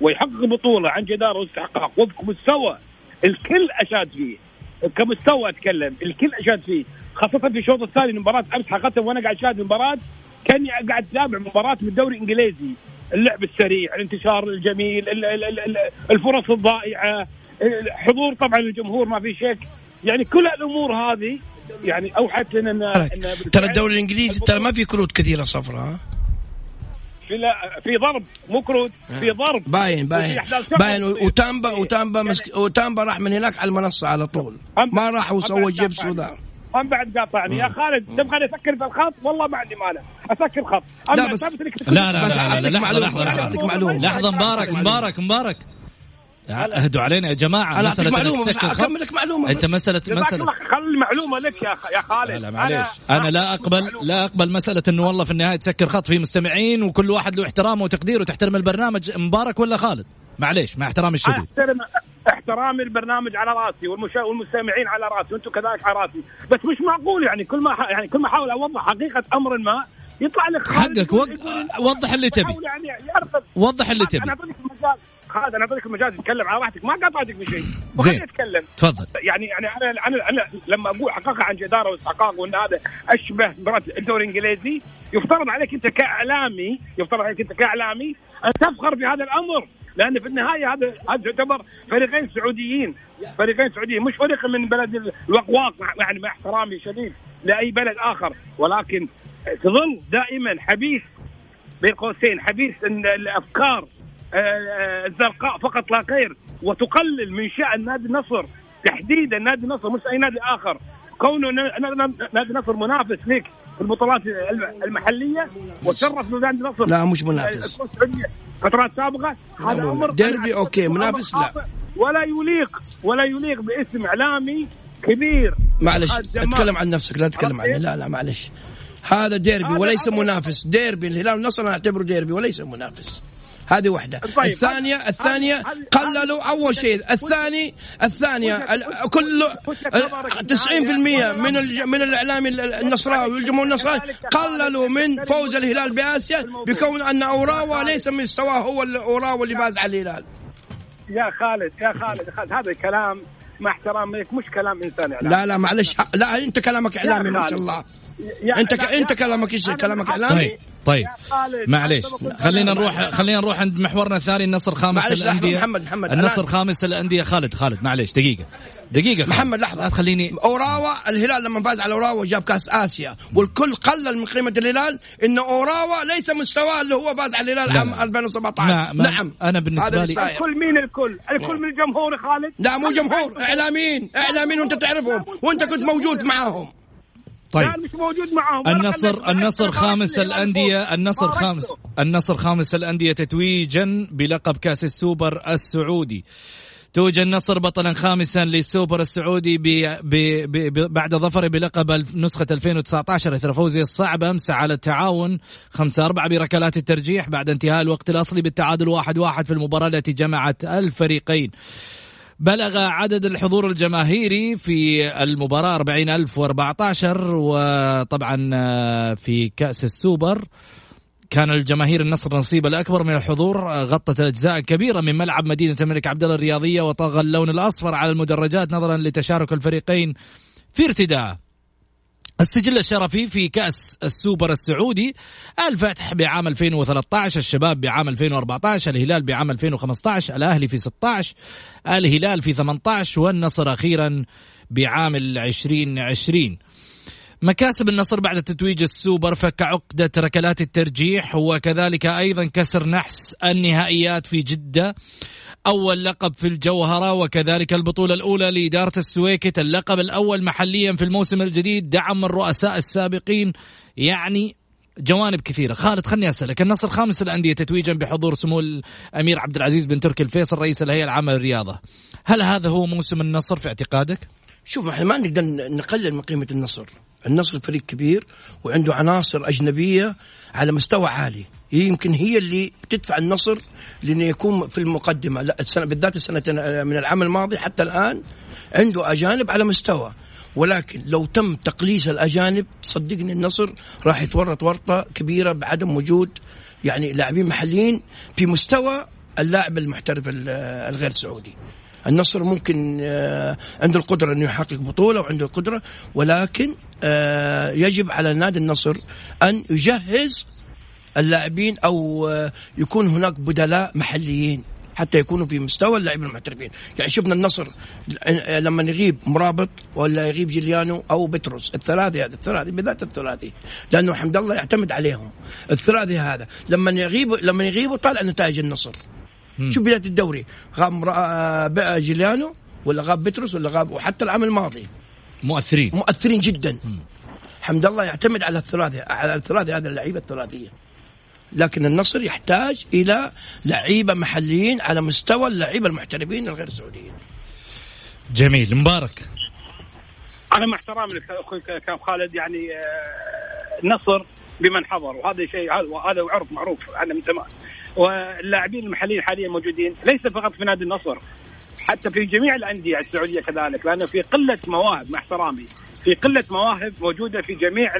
ويحقق بطولة عن جداره واستحقاق وفق مستوى الكل أشاد فيه. كمستوى أتكلم. الكل أشاد فيه. خاصه في الشوط الثاني المباراة أمس حقيقه وأنا قاعد أشاهد المباراة. كاني قاعد أتابع مباراة من الدوري الإنجليزي. اللعب السريع الانتشار الجميل الفرص الضائعة حضور طبعا الجمهور ما في شك. يعني كل الأمور هذه يعني أوحت لنا ان ترى الدوري الإنجليزي ترى ما في كروت كثيرة صفراء. في لا في ضرب مو كروت في ضرب. باين باين. باين. وتامبا وتامبا مسك... وتامبا راح من هناك على المنصة على طول. ما راح وسوى جيبس وذا. هم بعد قاطعني. يا خالد تبغاني أسكر في الخط؟ والله ما عندي مانع. أسكر خط. لا بس لا لا لا لا لحظة لحظة معلومة. لحظة مبارك مبارك مبارك. اهدوا علينا يا جماعة. أنا أعطيك معلومة أكمل لك معلومة أنت مساله مساله خلي معلومة لك يا يا خالد. لا معليش. أنا, أنا لا اقبل لا أقبل مسألة إنه والله في النهاية تسكر خط في مستمعين وكل واحد له احترامه وتقديره. وتحترم البرنامج مبارك ولا خالد؟ معليش مع احترامي الشديد. احترم احترامي البرنامج على رأسي والمستمعين على رأسي وأنتم كذلك على رأسي. بس مش معقول يعني كل ما يعني كل ما أحاول أوضح حقيقة أمر ما يطلع لك حقك وضح اللي تبي. يعني وضح اللي تبي. خالد أنا اعطيك المجال تتكلم على راحتك ما قاطعتك بشيء زين. اتكلم تفضل. يعني يعني أنا أنا أنا لما أقول حققها عن جدارة واستحقاق وإن هذا أشبه مباراة الدوري الإنجليزي يفترض عليك أنت كإعلامي يفترض عليك أنت كإعلامي أن تفخر بهذا الأمر. لأن في النهاية هذا هذا يعتبر فريقين سعوديين. فريقين سعوديين مش فريق من بلد الوقواق يعني مع احترامي شديد لأي بلد آخر. ولكن تظل دائما حبيس بين قوسين حبيس ان الأفكار الزرقاء فقط لا غير. وتقلل من شأن نادي النصر تحديدا نادي النصر مش أي نادي آخر. كونه نادي النصر منافس لك في البطولات المحلية وشرف نادي النصر لا مش منافس. فترات سابقة. هذا أمر ديربي okay منافس لا. ولا يليق ولا يليق باسم إعلامي كبير. معلش أتكلم عن نفسك لا تتكلم عني لا لا معلش. هذا ديربي وليس منافس. ديربي الهلال والنصر أنا أعتبره ديربي وليس منافس. هذه واحدة طيب الثانية الثانية قللوا أول شيء. الثاني الثانية كل 90% من من الإعلامي النصراوي والجمهور النصراوي قللوا من فوز الهلال بآسيا بكون أن أوراوا ليس من مستواه هو أوراوا اللي فاز على الهلال. يا خالد يا خالد, خالد. هذا الكلام مع احترامي مش كلام انسان إعلامي. لا لا معلش. لا أنت كلامك إعلامي ما شاء الله. أنت ك... أنت كلامك إيش كلامك إعلامي. طيب. معليش. خلينا نروح خلينا نروح عند محورنا الثاني النصر خامس الأندية. محمد محمد النصر خامس الأندية. خالد خالد معليش دقيقة. دقيقة خالد. محمد لحظة. لا تخليني أوراوا الهلال لما فاز على أوراوا جاب كأس آسيا. والكل قلل من قيمة الهلال إن أوراوا ليس مستواه اللي هو فاز على الهلال عام 2017 ما ما نعم. أنا بالنسبة لي الكل مين؟ الكل؟ الكل من الجمهور خالد. لا مو جمهور إعلاميين. إعلاميين وأنت تعرفهم وأنت كنت موجود معاهم طيب. مش موجود معاهم النصر النصر خامس الانديه النصر خامس النصر خامس الأندية تتويجا بلقب كأس السوبر السعودي. توج النصر بطلا خامسا للسوبر السعودي بي بي بي بعد ظفره بلقب نسخة 2019 إثر فوزه الصعب أمس على التعاون. 5 4 بركلات الترجيح بعد انتهاء الوقت الأصلي بالتعادل 1 1 في المباراة التي جمعت الفريقين. بلغ عدد الحضور الجماهيري في المباراة 40014 وطبعا آه، في كأس السوبر. كان الجماهير النصر نصيب الأكبر من الحضور غطت أجزاء كبيرة من ملعب مدينة الملك عبد الله الرياضية وطغى اللون الأصفر على المدرجات نظرا لتشارك الفريقين في ارتداء. السجل الشرفي في كأس السوبر السعودي الفتح بعام 2013 الشباب بعام 2014 الهلال بعام 2015 الأهلي في 16 الهلال في 18 والنصر أخيرا بعام 2020 مكاسب النصر بعد تتويج السوبر فك عقدة ركلات الترجيح وكذلك أيضا كسر نحس النهائيات في جدة. أول لقب في الجوهرة وكذلك البطولة الأولى لإدارة السويكت اللقب الأول محليا في الموسم الجديد دعم الرؤساء السابقين يعني جوانب كثيرة. خالد خلني أسألك النصر خامس الأندية تتويجا بحضور سمو الأمير عبد العزيز بن تركي الفيصل رئيس الهيئة العامة للرياضة. هل هذا هو موسم النصر في اعتقادك؟ شوف إحنا ما نقدر نقلل من قيمة النصر. النصر فريق كبير وعنده عناصر أجنبية على مستوى عالي. يمكن هي اللي تدفع النصر لأنه يكون في المقدمة السنة بالذات السنة من العام الماضي حتى الآن عنده أجانب على مستوى ولكن لو تم تقليص الأجانب صدقني النصر راح يتورط ورطة كبيرة بعدم وجود يعني لاعبين محليين في مستوى اللاعب المحترف الغير سعودي. النصر ممكن آه، عنده القدرة انه يحقق بطولة وعنده القدرة ولكن آه، يجب على نادي النصر أن يجهز اللاعبين أو آه، يكون هناك بدلاء محليين حتى يكونوا في مستوى اللاعبين المحترفين. يعني شفنا النصر لما يغيب مرابط ولا يغيب جيليانو أو بتروس الثلاثي هذا الثلاثي بالذات الثلاثي لأنه حمد الله يعتمد عليهم. الثلاثي هذا لما يغيب لما يغيبوا طالع نتائج النصر. شوف بداية الدوري غاب آه، جيليانو ولا غاب بتروس ولا غاب وحتى العام الماضي. مؤثرين. مؤثرين جدا. حمد الله يعتمد على الثلاثي على الثلاثي هذا اللعيبة الثلاثية. لكن النصر يحتاج إلى لعيبة محليين على مستوى اللعيبة المحترفين الغير سعوديين. جميل مبارك. أنا مع احترامي أخوي كان خالد يعني آه، النصر بمن حضر وهذا شيء هذا عرف معروف عنه من زمان. واللاعبين المحليين حاليا موجودين ليس فقط في نادي النصر حتى في جميع الأندية السعودية كذلك لأنه في قلة مواهب مع احترامي في قلة مواهب موجودة في جميع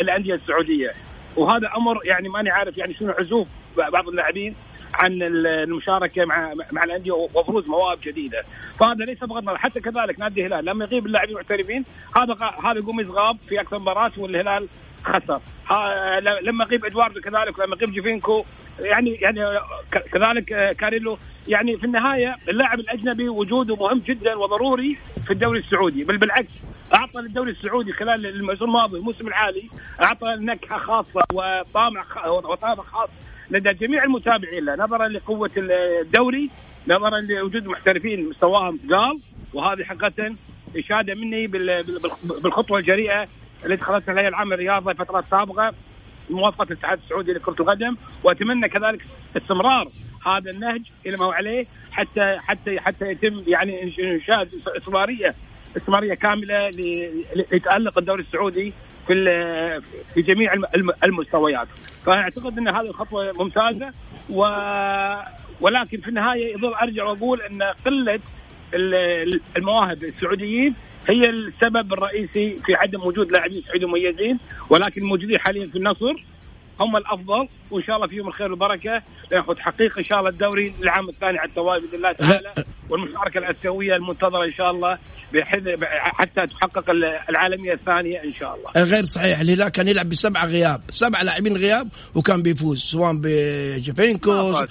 الأندية السعودية وهذا أمر يعني ماني عارف يعني شنو عزوف بعض اللاعبين عن المشاركة مع مع الأندية وبروز مواهب جديدة، فهذا ليس فقط حتى كذلك نادي الهلال. لما يغيب اللاعبين المحترفين هذا هذا يقوم يغاب في أكثر مباراة والهلال خسر. لما يغيب ادواردو كذلك لما يغيب جيفينكو يعني يعني كذلك كاريلو. يعني في النهاية اللاعب الأجنبي وجوده مهم جدا وضروري في الدوري السعودي. بل بالعكس أعطى للدوري السعودي خلال الموسم الماضي الموسم الحالي أعطى نكهة خاصة وطامع وطابع خاص لدى جميع المتابعين له. نظرا لقوة الدوري نظرا لوجود محترفين مستواهم قال وهذه حقيقة إشادة مني بالخطوة الجريئة اللي اتخذتها الهيئه العامه للرياضه الفترات السابقة موافقه الاتحاد السعودي لكرة القدم. وأتمنى كذلك استمرار هذا النهج إلى ما هو عليه حتى حتى حتى يتم يعني إنشاء استمراريه استمرارية كاملة لتألق الدوري السعودي في في جميع المستويات. فأعتقد إن هذه الخطوه ممتازة و ولكن في النهاية يظل أرجع وأقول إن قلة المواهب السعوديين هي السبب الرئيسي في عدم وجود لاعبين سعوديين مميزين ولكن موجودين حاليا في النصر هم الأفضل وإن شاء الله فيهم الخير والبركة لناخذ تحقيق إن شاء الله الدوري العام الثاني على التوالي بإذن الله تعالى والمشاركة الأسيوية المنتظرة إن شاء الله بحيث حتى تحقق العالمية الثانية إن شاء الله. غير صحيح الهلال كان يلعب بسبعه غياب، سبع لاعبين غياب وكان بيفوز سواء بجيفينكو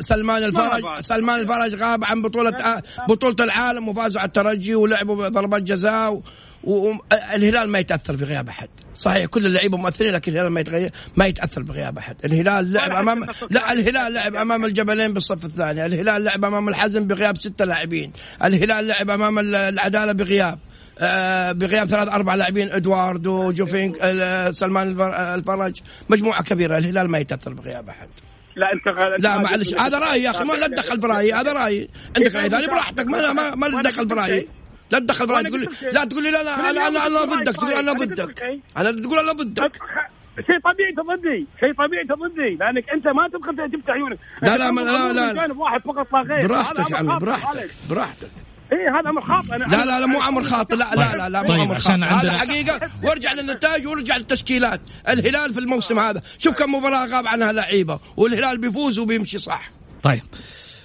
سلمان الفرج سلمان الفرج غاب عن بطولة بطولة العالم وفازوا على الترجي ولعبوا ضربات جزاء والهلال ما يتأثر بغياب أحد. صحيح كل اللعيبة مؤثرين لكن الهلال ما يتغير ما يتأثر بغياب أحد. الهلال لعب امام لا الهلال لعب أمام الجبلين بالصف الثاني. الهلال لعب أمام الحزم بغياب ستة لاعبين. الهلال لعب أمام العدالة بغياب. آه بغياب ثلاث أربع لاعبين ادوارد وجوفينك سلمان الفرج. مجموعة كبيرة. الهلال ما يتأثر بغياب أحد. لا أنت لا معلش هذا رأيي يا أخي. ما لا تدخل برأيي هذا رأيي. عندك رأي ثاني؟ براحتك ما ما, ما تدخل برأيي. لا تدخل برايي تقول لا تقول لي لا لا أنا أنا أنا ضدك تقول أنا ضدك. أنا تقول أنا ضدك. شيء طبيعي تضدي شيء طبيعي تضدي لأنك أنت ما تبغى تفتح عيونك لا لا لا لا جانب واحد فقط لا غير. براحتك يا عمي براحتك براحتك. إيه هذا أمر خاطئ لا لا لا مو أمر خاطئ لا لا لا لا مو أمر خاطئ. هذا حقيقة. وارجع للنتائج وارجع للتشكيلات. الهلال في الموسم هذا. شوف كم مباراة غاب عنها لعيبة والهلال بيفوز وبيمشي صح. طيب.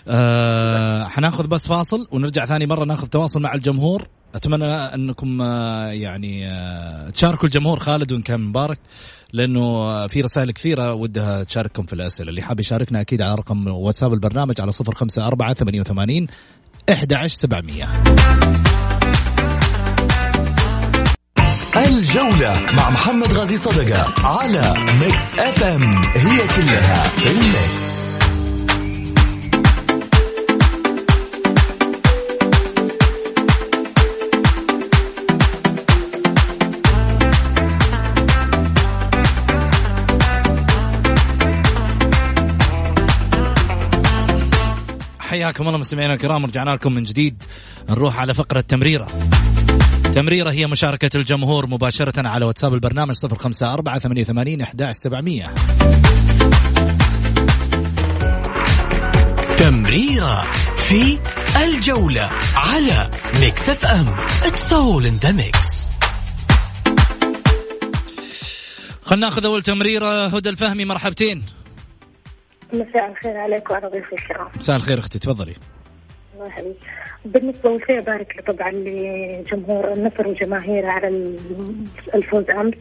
آه حناخذ بس فاصل ونرجع ثاني مرة ناخذ تواصل مع الجمهور. أتمنى أنكم آه يعني آه تشاركوا الجمهور. خالد وإن كان مبارك لأنه في رسائل كثيرة ودها تشارككم في الأسئلة. اللي حاب يشاركنا أكيد على رقم واتساب البرنامج على 054 88 11700 الجولة مع محمد غازي صدقة على Mix FM هي كلها في ال mix حياكم الله مستمعينا الكرام رجعنا لكم من جديد. نروح على فقرة تمريرة. تمريرة هي مشاركة الجمهور مباشرة على واتساب البرنامج 054 88 11700 تمريرة في الجولة على Mix FM. it's all in the mix خلنا ناخذ أول تمريرة هدى الفهمي مرحبتين. مساء الخير عليك وعلى ضيوف الكرام. مساء الخير أختي تفضلي. الله يحييك. بالنسبة اول شيء ابارك طبعا لجمهور النصر وجماهيره على الفوز أمس.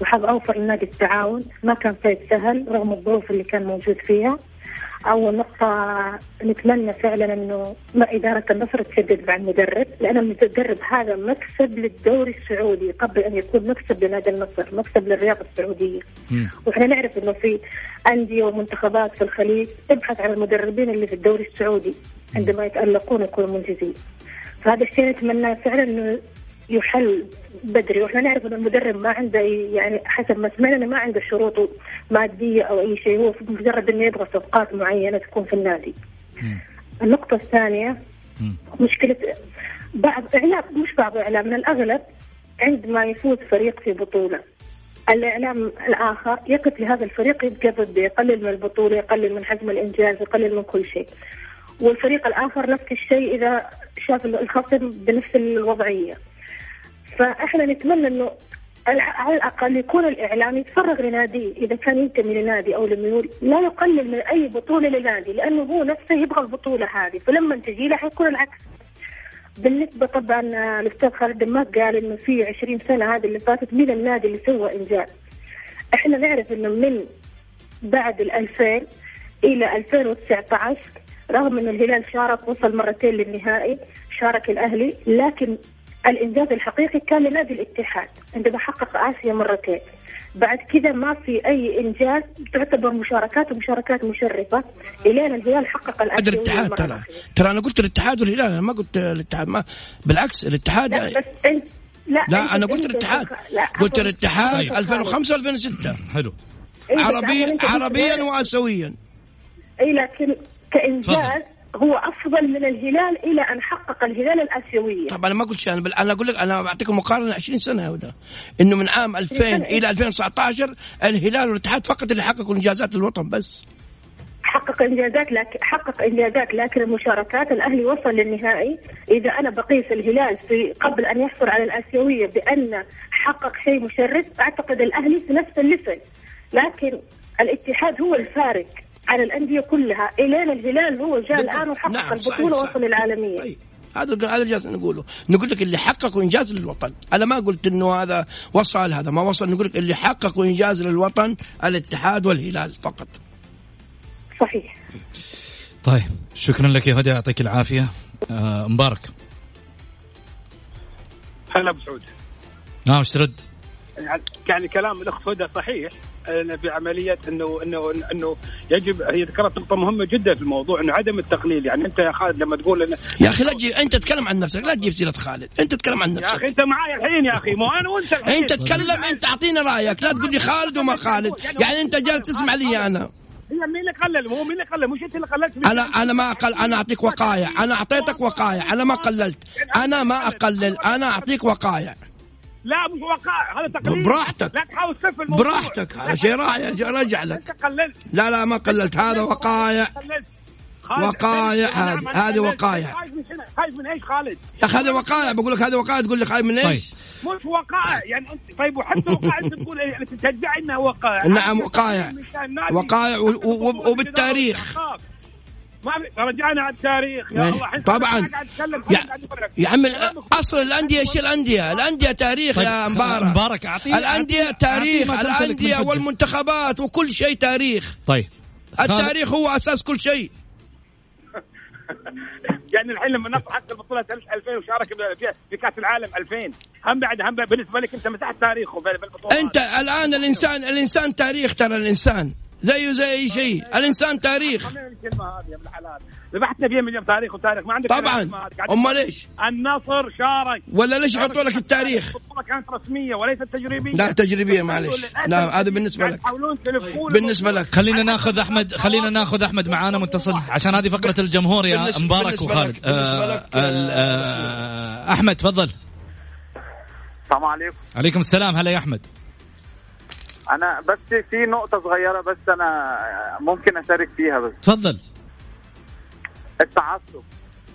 وحاب أوفر لنادي التعاون. ما كان فايز سهل رغم الظروف اللي كان موجود فيها. أول نقطة نتمنى فعلا إنه ما إدارة النصر تشدد مع المدرب لأن المدرب هذا مكسب للدوري السعودي قبل أن يكون مكسب لنادي النصر مكسب للرياضة السعودية. وإحنا نعرف إنه في أندية ومنتخبات في الخليج تبحث عن المدربين اللي في الدوري السعودي عندما يتألقون يكونوا منجزين. فهذا الشيء نتمنى فعلا إنه يحل بدري. وإحنا نعرف ان المدرب ما عنده يعني حسب ما سمعنا ما عنده شروط مادية أو أي شيء. هو مجرد إنه يبغى صفقات معينة تكون في النادي. النقطة الثانية مشكلة بعض اعلام مش بعض إعلام من الأغلب عندما يفوز فريق في بطولة. الإعلام الآخر يقف لهذا الفريق يبقى ضده يقلل من البطولة يقلل من حجم الإنجاز يقلل من كل شيء. والفريق الآخر نفس الشيء إذا شاف الخصم بنفس الوضعية. فاحنا نتمنى انه على الأقل يكون الإعلام يتفرغ لنادي إذا كان ينتمي لنادي أو لميول لا يقلل من أي بطولة لنادي لأنه هو نفسه يبغى البطولة هذه فلما تجي له حيكون العكس. بالنسبة طبعا الأستاذ خالد دماغ قال إنه في 20 سنة هذه اللي فاتت مين النادي اللي سوى إنجاز. إحنا نعرف إنه من بعد ال 2000 إلى 2019 رغم إن الهلال شارك وصل مرتين للنهائي شارك الأهلي لكن الإنجاز الحقيقي كان لنادي الاتحاد عندما حقق آسيا مرتين. بعد كذا ما في أي إنجاز تعتبر مشاركات ومشاركات مشرفة. الين الهلال حقق الاسيا الاتحاد ترى. ترى أنا قلت الاتحاد والهلال أنا ما قلت الاتحاد ما بالعكس الاتحاد لا بس انت لا, لا أنا قلت الاتحاد. قلت الاتحاد 2005 2006 حلو. عربيا عربيا واسيويا. إي لكن كإنجاز هو أفضل من الهلال إلى أن حقق الهلال الآسيوية. طب أنا ما قلت شيء. أنا, أنا أقول لك أنا بعطيكم مقارنة 20 سنة يا هدى إنه من عام 2000 إلى 2019 الهلال والاتحاد فقط اللي حققوا إنجازات للوطن بس. حقق إنجازات لكن حقق إنجازات لكن المشاركات الأهلي وصل للنهائي. إذا أنا بقيس الهلال في قبل أن يحصل على الآسيوية بأن حقق شيء مشرف أعتقد الأهلي في نفس الليفل. لكن الاتحاد هو الفارق. على الأندية كلها. الين الهلال هو جاء الآن وحقق نعم البطولة وصل للعالميه طيب. هذا هذا اللي جالس نقوله. نقول لك اللي حققوا إنجاز للوطن. أنا ما قلت إنه هذا وصل هذا ما وصل. نقول لك اللي حققوا إنجاز للوطن الاتحاد والهلال فقط. صحيح. طيب شكرا لك يا هدى. يعطيك العافية. آه مبارك. هلا أبو سعود. نعم إيش ترد؟ يعني كلام الأخت هدى صحيح في عمليه إنه إنه إنه يجب هي ذكرت نقطة مهمة جدا في الموضوع إنه عدم التقليل. يعني أنت يا خالد لما تقول انه يا أخي لا تجيب أنت تتكلم عن نفسك لا تجيب سيرة خالد. أنت تتكلم عن نفسك. يا أخي أنت معايا الحين يا أخي مو أنا وأنت الحين. أنت تتكلم أنت اعطينا رأيك. لا تقول لي خالد وما خالد. يعني أنت جالس تسمع لي أنا. هي مين اللي قلل؟ هو مين اللي قلل؟ مش أنت اللي قللت أنا أنا ما أقل أنا أعطيك وقايع أنا أعطيتك وقايع أنا ما قللت. أنا ما أقلل. أنا أعطيك وقايع لا مش وقائع هذا تقليل براحتك. لا تحاول تسف الموضوع براحتك. هذا شيء رجع لك. انت قللت. لا لا ما قللت. هذا وقايع وقايع هذه هذه وقايع خايف من إيش خالد؟ يا أخي هذه وقايع بقول لك هذه وقايع تقول لي خايف من إيش؟ طيب. مش وقائع يعني انت طيب وحتى وقائع انت تقول إيه؟ تدعي إنها وقائع نعم وقائع وقائع وبالتاريخ. ما رجعنا على التاريخ. يا الله طبعا. يا, يا عم أصل الأندية إيش الأندية؟ الأندية تاريخ طيب يا مبارك مبارك. اعطيه الأندية تاريخ الأندية والمنتخبات وكل شيء تاريخ. طيب. التاريخ هو أساس كل شيء. يعني الحين لما نطلع حق البطولة 2000 وشارك في كأس العالم 2000 هم بعد هم بالنسبة لك أنت مسحت تاريخه في البطوله أنت الآن الانسان الإنسان تاريخ ترى الإنسان. زيه زي أي شيء. الإنسان تاريخ. الكلمة هذه يا ابن الحلال. ذبحتنا فيها مليون تاريخ وتاريخ. ما عندك طبعا. امال ليش؟ النصر شارك. ولا ليش يحطوا لك التاريخ؟ البطوله كانت رسمية وليست تجريبية. لا تجريبية معلش لا هذا بالنسبة لك. بالنسبة لك. خلينا ناخذ أحمد خلينا ناخذ أحمد معانا متصل. عشان هذه فقرة الجمهور يا مبارك وخالد. آه، آه، أحمد تفضل. السلام عليكم. عليكم السلام. هلا يا أحمد. أنا بس في نقطة صغيرة بس أنا ممكن أشارك فيها بس. تفضل. التعصب.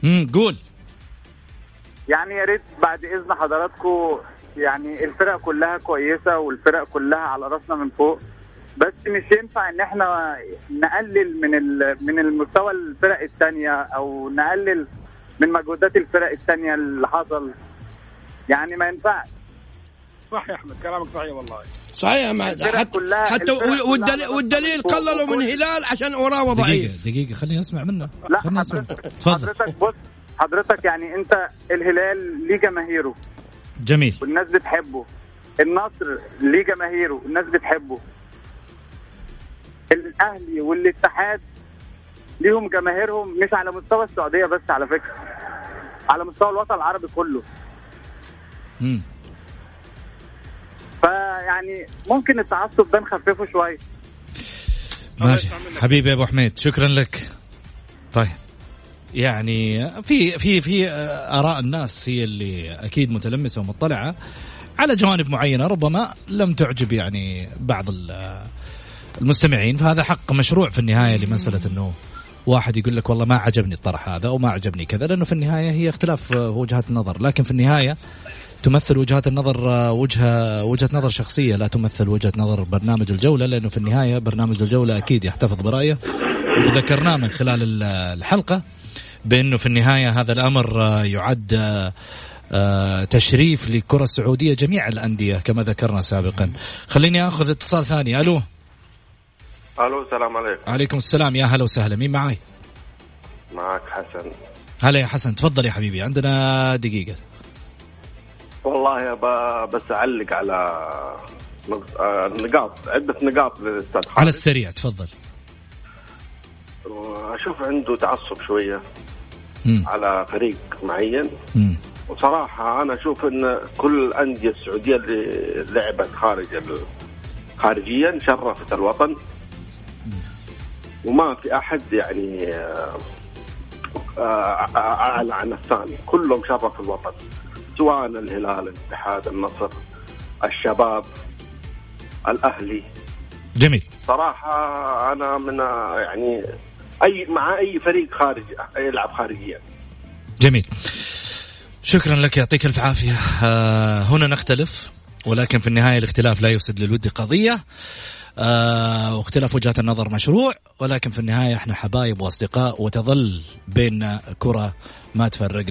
امم قول. يعني يا ريت بعد إذن حضراتكم يعني الفرق كلها كويسة والفرق كلها على راسنا من فوق بس مش ينفع إن إحنا نقلل من من المستوى الفرق الثانية أو نقلل من مجهودات الفرق الثانية اللي حصل. يعني ما ينفعش. صح يا أحمد كلامك صحيح والله. صحيح ما حتى حتى والدليل, والدليل قللوا من هلال عشان وراه ضعيف. دقيقة دقيقة خليني أسمع منه لا خليني أسمع. تفضل. حضرتك بص حضرتك يعني أنت الهلال ليه جماهيره؟ جميل. والناس بتحبه. النصر ليه جماهيره؟ الناس بتحبه. الأهلي والاتحاد ليهم جماهيرهم مش على مستوى السعودية بس على فكرة. على مستوى الوطن العربي كله. امم فيعني ممكن التعصب ده نخففه شوية. ماشي. حبيبي يا أبو حميد شكرا لك. طيب يعني في في في آراء الناس هي اللي أكيد متلمسة ومطلعة على جوانب معينة ربما لم تعجب يعني بعض المستمعين فهذا حق مشروع في النهاية لمسألة إنه واحد يقول لك والله ما عجبني الطرح هذا أو ما عجبني كذا لأنه في النهاية هي اختلاف وجهات النظر لكن في النهاية تمثل وجهات النظر آه، وجهة وجهة نظر شخصية لا تمثل وجهة نظر برنامج الجولة لأنه في النهاية برنامج الجولة أكيد يحتفظ برأيه. وذكرناه من خلال الحلقة بأنه في النهاية هذا الأمر آه، يعد آه، تشريف للكره السعودية جميع الأندية كما ذكرنا سابقا. خليني أخذ اتصال ثاني. ألو. ألو السلام عليكم. عليكم السلام. يا هلا وسهلا. مين معاي؟ معك حسن. هلا يا حسن. تفضل يا حبيبي. عندنا دقيقة. والله بس أعلق على آه، نقاط عدة نقاط للأستاذ على السريع تفضل. أشوف عنده تعصب شوية مم. على فريق معين. مم. وصراحة أنا أشوف إن كل الأندية السعودية اللي لعبت خارج خارجيا شرفت الوطن. وما في أحد يعني آه، آه، أعلى عن الثاني. كلهم شرف الوطن. سواء الهلال الاتحاد النصر الشباب الأهلي. جميل. صراحة أنا من يعني أي مع أي فريق خارج يلعب خارجيا. جميل. شكرا لك يعطيك ألف عافية. آه هنا نختلف ولكن في النهاية الاختلاف لا يفسد للود قضية. آه واختلاف وجهات النظر مشروع ولكن في النهاية إحنا حبايب وأصدقاء وتظل بيننا كرة ما تفرق.